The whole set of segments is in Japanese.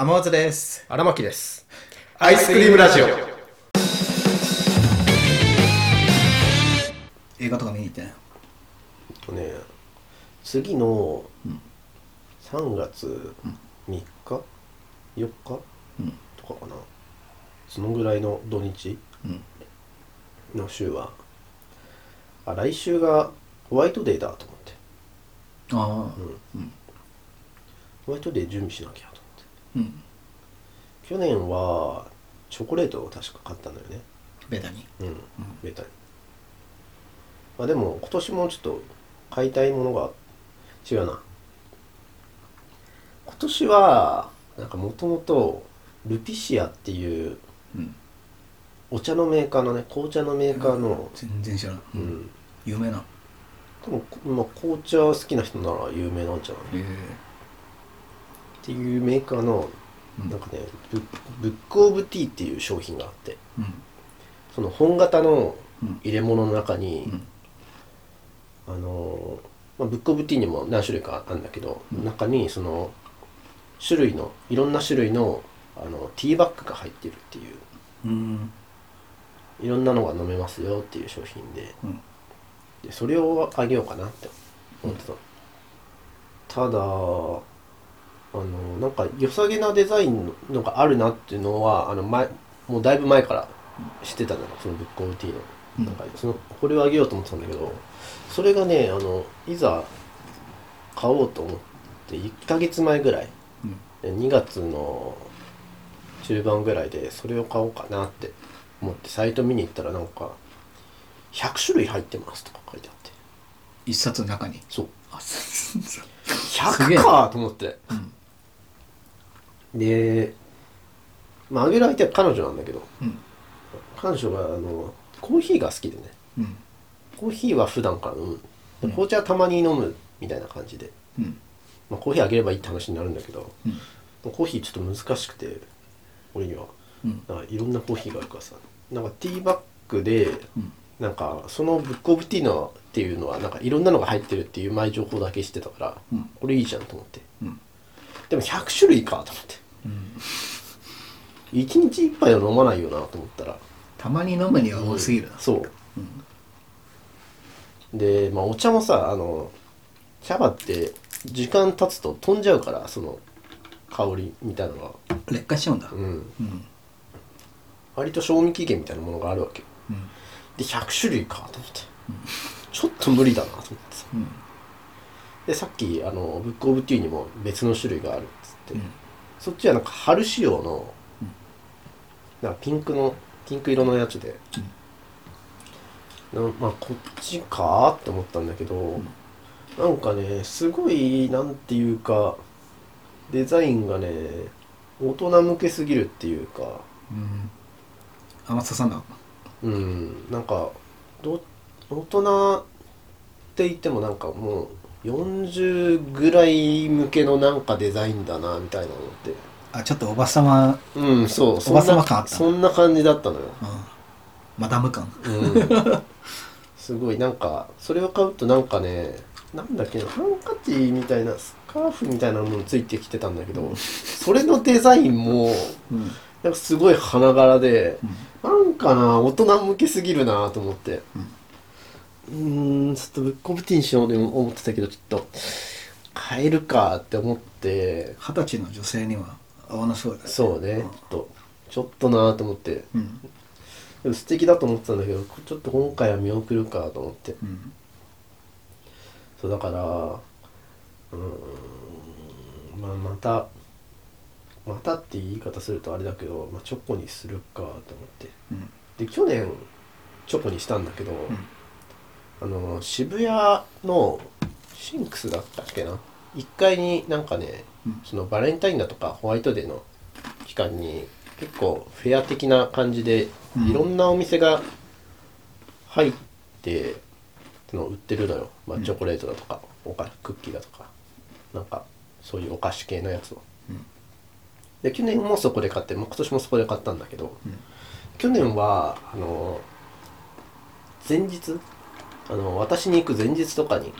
天松です。荒牧です。アイスクリームラジオ。映画とか見に行ってとね、次の3月3日、4日？うん。とかかな。そのぐらいの土日？うん。の週は、あ、来週がホワイトデーだと思って。ああ。ホワイトデー準備しなきゃと。うん。去年はチョコレートを確か買ったんだよね。ベタに。うん、ベタに。まあでも今年もちょっと買いたいものが違うな。今年はなんかもともとルピシアっていううん。お茶のメーカーのね紅茶のメーカーの、全然知らん。ううん。ん、有名な。多分、まあ、紅茶好きな人なら有名なんじゃない？えっていうメーカーのうんなんかねブブックオブティーっていう商品があって。その本型のうん。入れ物の中に、うん。あのまあ、ブックオブティーにも何種類かあるんだけど、中にその種類のいろんな種類のあのティーバッグが入ってるっていううん。いろんなのが飲めますよっていう商品でうん。でそれをあげようかなって思ってた、ただあのなんか良さげなデザインのがあるなっていうのはあの前もうだいぶ前から知ってたのよそのブックオブティーの。うんなんかそのこれをあげようと思ってたんだけどそれがねあのいざ買おうと思って1ヶ月前ぐらいで2月の中盤ぐらいでそれを買おうかなって思ってサイト見に行ったらなんか100種類入ってますとか書いてあって一冊の中に？そうあ、そうそう。すげ100えかと思ってうん。でまああげる相手は彼女なんだけどうん。彼女があのコーヒーが好きでねうん。コーヒーは普段から飲むで紅茶はたまに飲むみたいな感じでうん。まあ、コーヒーあげればいいって話になるんだけど、うん。コーヒーちょっと難しくて俺にはうん。なんかいろんなコーヒーがあるからさなんかティーバッグでうん。なんかそのブックオブティーのっていうのはなんかいろんなのが入ってるっていう前情報だけ知ってたから、うんこれいいじゃんと思ってうん。でも100種類かと思ってうん。1日1杯は飲まないよなと思ったらたまに飲むには多すぎるな。そうで、まあ、お茶もさあの茶葉って時間経つと飛んじゃうからその香りみたいなのが劣化しちゃうんだ。うんうん。割と賞味期限みたいなものがあるわけようん。で100種類かと思って、ちょっと無理だなと思ってさうん。でさっきあのブックオブティーにも別の種類があるっつって、うん。そっちはなんか春仕様の、なんかピンクのピンク色のやつで、なまあこっちか？って思ったんだけど、なんかねすごいなんていうかデザインがね大人向けすぎるっていうか。うん。あんま刺さんな。うん。なんかど大人って言ってもなんかもう40ぐらい向けのなんかデザインだなみたいなのってあ、ちょっとおばさま、うんそうそおばさま感あったそんな感じだったのよ、うん。マダム感。うん、すごいなんかそれを買うとなんかねなんだっけなハンカチみたいなスカーフみたいなのもついてきてたんだけどそれのデザインもうん。なんかすごい花柄でうん。なんかな大人向けすぎるなと思ってうーんちょっとブックオブティーにしようと思ってたけどちょっと変えるかって思って二十歳の女性には合わなそうだね。そうねちょっとちょっとなと思ってうん。素敵だと思ってたんだけどちょっと今回は見送るかと思ってうん。そうだからうーんまあまたまたって言い方するとあれだけど、まあ、チョコにするかと思ってうん。で去年チョコにしたんだけど、んあの渋谷のシンクスだったっけな？1階になんかね、うん。そのバレンタインだとかホワイトデーの期間に結構フェア的な感じで、うん。いろんなお店が入っての売ってるのよ、まあ、チョコレートだとか、おかクッキーだとか。なんかそういうお菓子系のやつを、うん。で去年もそこで買って、まあ、今年もそこで買ったんだけど、うん。去年はあの前日あの私に行く前日とかに。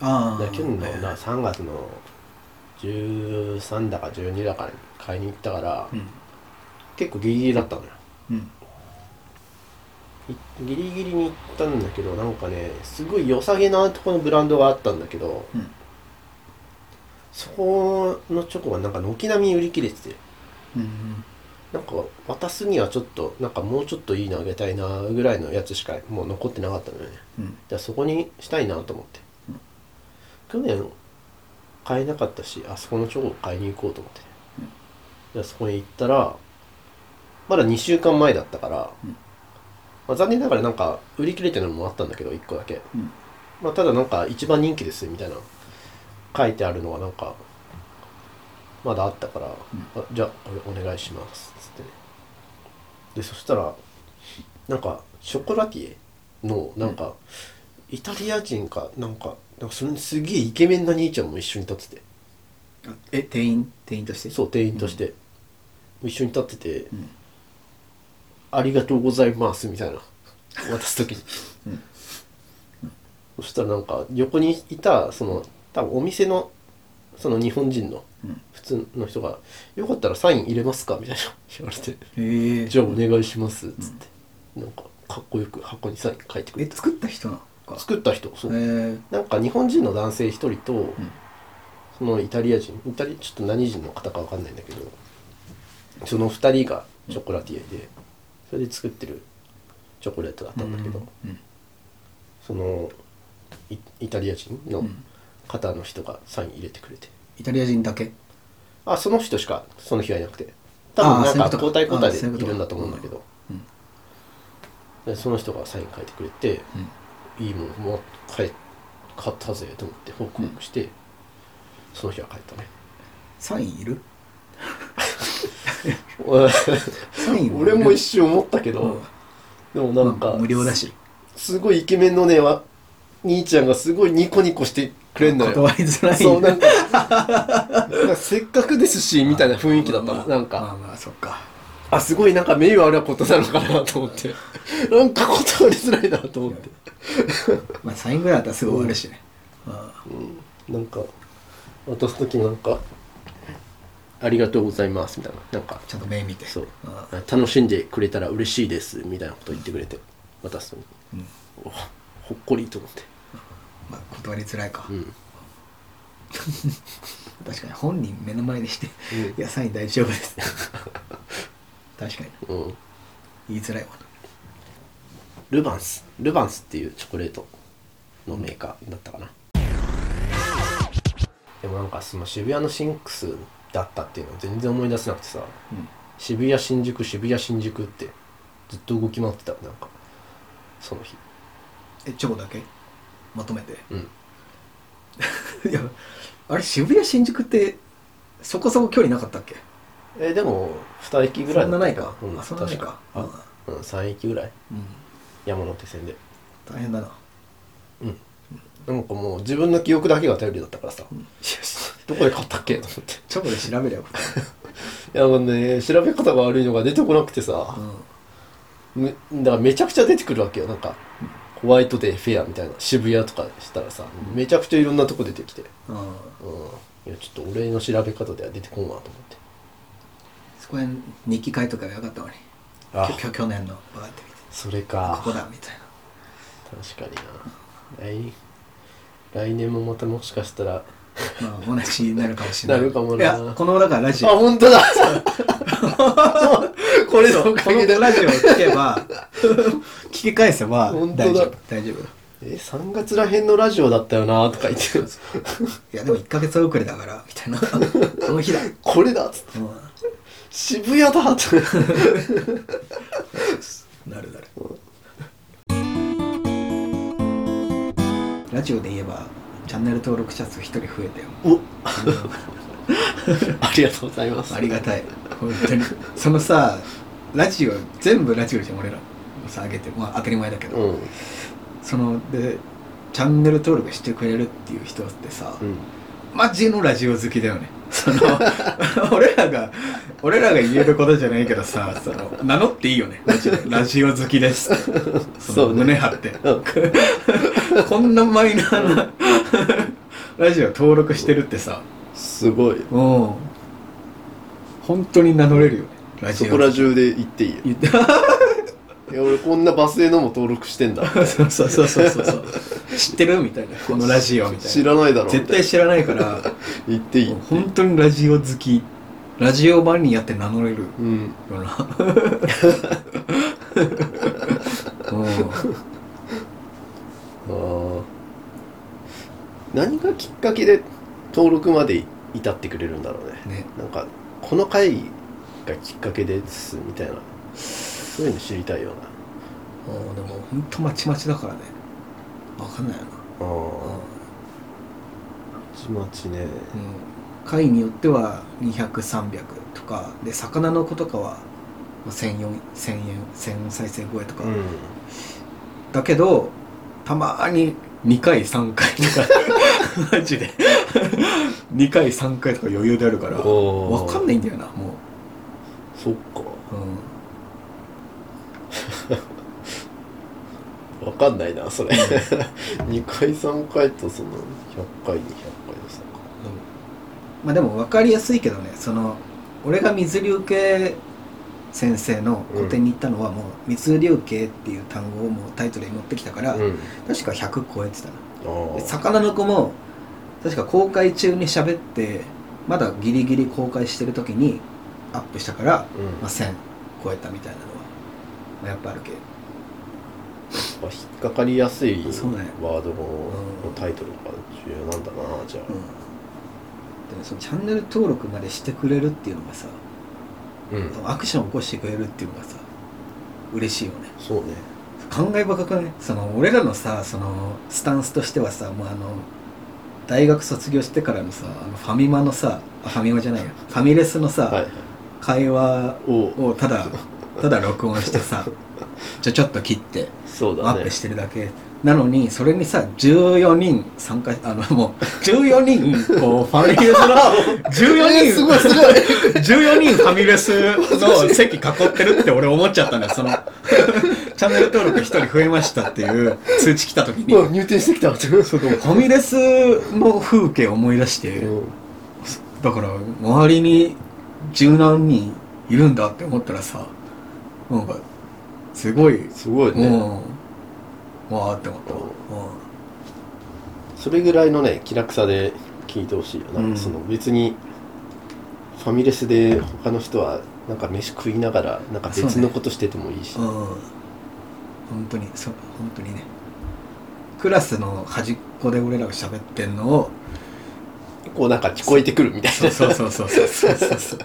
ああ。去年のはいな3月の13だか12だかに買いに行ったから、うん。結構ギリギリだったのよ。うん。いギリギリに行ったんだけどなんかねすごい良さげなとこのブランドがあったんだけど、うん。そこのチョコがなんか軒並み売り切れてて。うんなんか渡すにはちょっとなんかもうちょっといいのあげたいなぐらいのやつしかもう残ってなかったのよね。うん。じゃあそこにしたいなと思って、うん。去年買えなかったしあそこのチョコを買いに行こうと思って、うんじゃあそこに行ったらまだ2週間前だったから、うん。まあ、残念ながらなんか売り切れてるのもあったんだけど1個だけ、うん。まあ、ただなんか一番人気ですみたいな書いてあるのがなんかまだあったから、あじゃあお願いしますっつって。ねでそしたらなんかショコラティエのなんか、イタリア人かなんかなんかそれにすげえイケメンな兄ちゃんも一緒に立ってて。あえ店員店員として？そう店員として、一緒に立ってて、ん。ありがとうございます」みたいな。渡す時に、うん。そしたらなんか横にいたその多分お店のその日本人のうん。普通の人が「よかったらサイン入れますか?」みたいな。言われて。へえ「じゃあお願いします」っつって、なんかかっこよく箱にサイン書いてくれて。え作った人なのか？作った人。そう、なんか日本人の男性一人と、そのイタリア人イタリちょっと何人の方かわかんないんだけどその二人がチョコラティエでそれで作ってるチョコレートだったんだけど、うん。そのイイタリア人のうん方の人がサイン入れてくれて、イタリア人だけ？あその人しかその日はいなくて。多分なんか交代交代でいるんだと思うんだけど。その人がサイン書いてくれて、うん。いいもんもう買え買ったぜと思ってホクホクして、その日は帰ったね。サイン いる？俺も一瞬思ったけど、うん。でもなんか、まあ無料だし。すごいイケメンのねわ兄ちゃんがすごいニコニコしてくれんのよ。断りづらいそうなんかなんかせっかくですしみたいな雰囲気だったの、なんまあ。か。まあそっか。あすごいなんか名誉あることなのかなと思って。なんか断りづらいなと思って、まあサインぐらいだったらすぐ終わるしね。あうん、なんか渡す時なんか「ありがとうございます」みたいな。なんか。ちゃんと目見て。そう。あ。楽しんでくれたら嬉しいですみたいなこと言ってくれて渡すのに、うん。おほっこりと思ってまあ断りづらいか。うん。確かに本人目の前でしてうん。いやサイン大丈夫です。確かに。うん。言いづらいわルバンス。ルバンスっていうチョコレートのメーカーだったかな、でもなんかその渋谷のシンクスだったっていうのを全然思い出せなくてさ。うん。渋谷新宿渋谷新宿ってずっと動き回ってたなんか。その日。えチョコだけ？まとめて。うん。いやあれ渋谷新宿ってそこそこ距離なかったっけ？えでも2駅ぐらいそんなないか。うん、あそんなないか。うん3駅ぐらい。うん。山手線で。大変だな。うん。なんかもう自分の記憶だけが頼りだったからさ、よしどこで買ったっけ？と思って。チョコで調べればよ いやもうね調べ方が悪いのが出てこなくてさ、めだからめちゃくちゃ出てくるわけよなんか、ホワイトデーフェアみたいな渋谷とかしたらさ、めちゃくちゃいろんなとこ出てきて。うん、うん、うんいやちょっと俺の調べ方では出てこんわと思って。そこへ日記書いとけばよかったのに。あ。きょ去年のバーって見て。それこか。こだみたい確かにな。来来年もまたもしかしたら。なまあ同じになるかもしれない。なるかもな。いやこのだからラジあオ本当だ これこのラジオを聞けば 聞き返せば本当だ。大丈夫大丈夫。え3月らへんのラジオだったよなとか言って いやでも1ヶ月遅れだからみたいな。この日だ、これだっつって。うん。渋谷だって。なるなる。ラジオで言えばチャンネル登録者数1人増えたよ。お ありがとうございます。ありがたい。本当に。そのさラジオ全部ラジオじゃん俺ら。さ上げて。まあ当たり前だけど、うん。そのでチャンネル登録してくれるっていう人ってさ、うん。マジのラジオ好きだよね。その 俺らが俺らが言えることじゃないけどさその名乗っていいよね。ラジオラジオ好きですそうね。胸張って。うん。こんなマイナーなラジオ登録してるってさすごい。うん。本当に名乗れるよね。ラジオそこら中で言っていいよ。言って。いや俺こんなバス停のも登録してんだ。そうそうそうそうそう。知ってるみたいな。このラジオみたい知ならないだろ絶対知らないから。言っていい本当にラジオ好き。ラジオマニアって名乗れるようんうなうん。あー。何がきっかけで登録まで至ってくれるんだろうね。ね。なんかこの回がきっかけですみたいな。そういうの知りたいよもうでも本当まちまちだからね。わかんないよな。なああちまちね。うん。回によっては200300とか。で魚の子とかはまあ1000円1000円1000再生超えとか、うん。だけどたまに2回3回とか。マジで2回3回とか余裕であるからおー。わかんないんだよなもそっか。う、うん。わかんないなそれ。2回3回とその100回200回でさまあでも分かりやすいけどねその俺が水流系先生の個展に行ったのはもう水流系っていう単語をもうタイトルに持ってきたから、うん。確か100超えてたな。魚の子も確か公開中に喋ってまだギリギリ公開してる時にアップしたから、うん。まあ、1000超えたみたいなのは、まあ、やっぱあるけど。まあ引っかかりやすいワードのうんタイトルが重要なんだなじゃうん。でもそのチャンネル登録までしてくれるっていうのがさあうん。アクション起こしてくれるっていうのがさ嬉しいよね。そうね。考え深くない？その俺らのさそのスタンスとしてはさもうあの大学卒業してからのさあのファミマのさあファミマじゃないよファミレスのさ、はい。会話おをただ ただ録音してさちょちょっと切ってそうだね。アップしてるだけ。なのにそれにさ14人参加あのもう 14人こうファミレスの 14人、えーすごいすごい。14人ファミレスの席囲ってるって俺思っちゃったんだよそのチャンネル登録1人増えましたっていう通知来た時に。うわ入店してきた。ファミレスの風景を思い出して、うんだから周りに十何人いるんだって思ったらさなんかすごい、すごいね。うん。わーって思った。わ、それぐらいのね気楽さで聞いてほしいよな、うん。その別にファミレスで他の人はなんか飯食いながらなんか別のことしててもいいし、うん、うん、本当にそう本当にね。クラスの端っこで俺らが喋ってんのをこうなんか聞こえてくるみたいな。そうそうそうそうそうそうそう。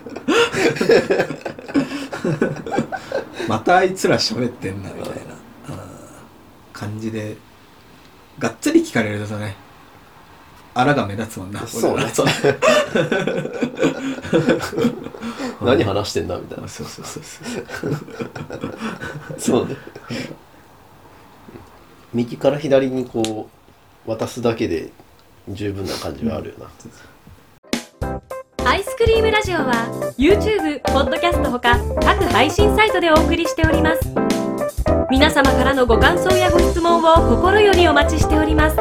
またあいつら喋ってんなみたいな、うん感じでがっつり聞かれるとねあらが目立つもんな。そうね。何話してんだみたいな。そうそうそうそう。そうね右から左にこう渡すだけで十分な感じはあるよな、アイスクリームラジオは YouTube、Podcast ほか各配信サイトでお送りしております。皆様からのご感想やご質問を心よりお待ちしております。